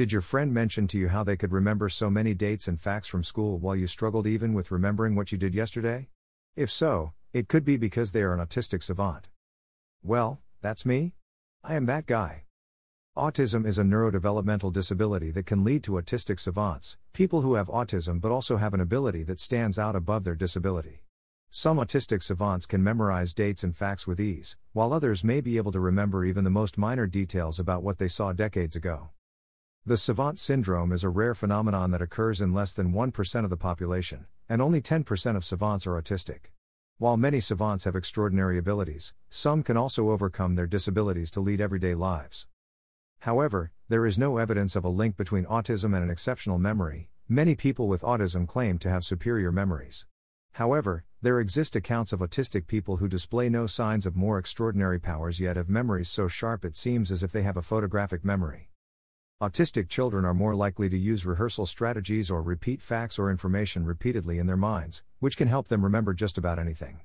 Did your friend mention to you how they could remember so many dates and facts from school while you struggled even with remembering what you did yesterday? If so, it could be because they are an autistic savant. Well, that's me? I am that guy. Autism is a neurodevelopmental disability that can lead to autistic savants, people who have autism but also have an ability that stands out above their disability. Some autistic savants can memorize dates and facts with ease, while others may be able to remember even the most minor details about what they saw decades ago. The savant syndrome is a rare phenomenon that occurs in less than 1% of the population, and only 10% of savants are autistic. While many savants have extraordinary abilities, some can also overcome their disabilities to lead everyday lives. However, there is no evidence of a link between autism and an exceptional memory. Many people with autism claim to have superior memories. However, there exist accounts of autistic people who display no signs of more extraordinary powers yet have memories so sharp it seems as if they have a photographic memory. Autistic children are more likely to use rehearsal strategies or repeat facts or information repeatedly in their minds, which can help them remember just about anything.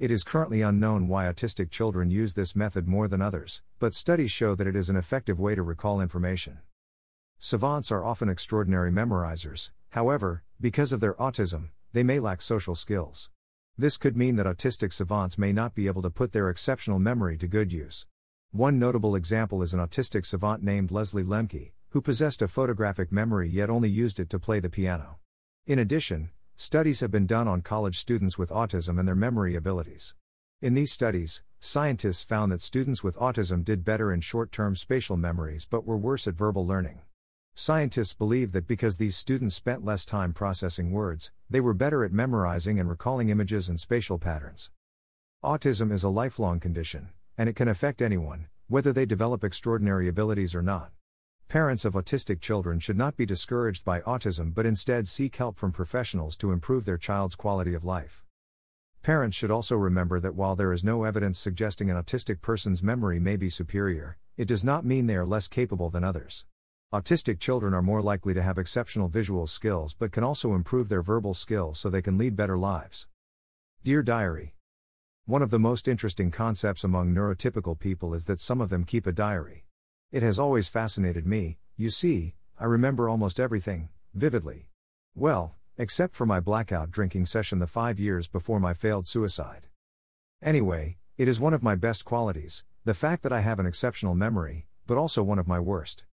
It is currently unknown why autistic children use this method more than others, but studies show that it is an effective way to recall information. Savants are often extraordinary memorizers, however, because of their autism, they may lack social skills. This could mean that autistic savants may not be able to put their exceptional memory to good use. One notable example is an autistic savant named Leslie Lemke, who possessed a photographic memory yet only used it to play the piano. In addition, studies have been done on college students with autism and their memory abilities. In these studies, scientists found that students with autism did better in short term spatial memories but were worse at verbal learning. Scientists believe that because these students spent less time processing words, they were better at memorizing and recalling images and spatial patterns. Autism is a lifelong condition, and it can affect anyone, whether they develop extraordinary abilities or not. Parents of autistic children should not be discouraged by autism but instead seek help from professionals to improve their child's quality of life. Parents should also remember that while there is no evidence suggesting an autistic person's memory may be superior, it does not mean they are less capable than others. Autistic children are more likely to have exceptional visual skills but can also improve their verbal skills so they can lead better lives. Dear Diary One of the most interesting concepts among neurotypical people is that some of them keep a diary. It has always fascinated me, you see, I remember almost everything, vividly. Well, except for my blackout drinking session the five years before my failed suicide. Anyway, it is one of my best qualities, the fact that I have an exceptional memory, but also one of my worst.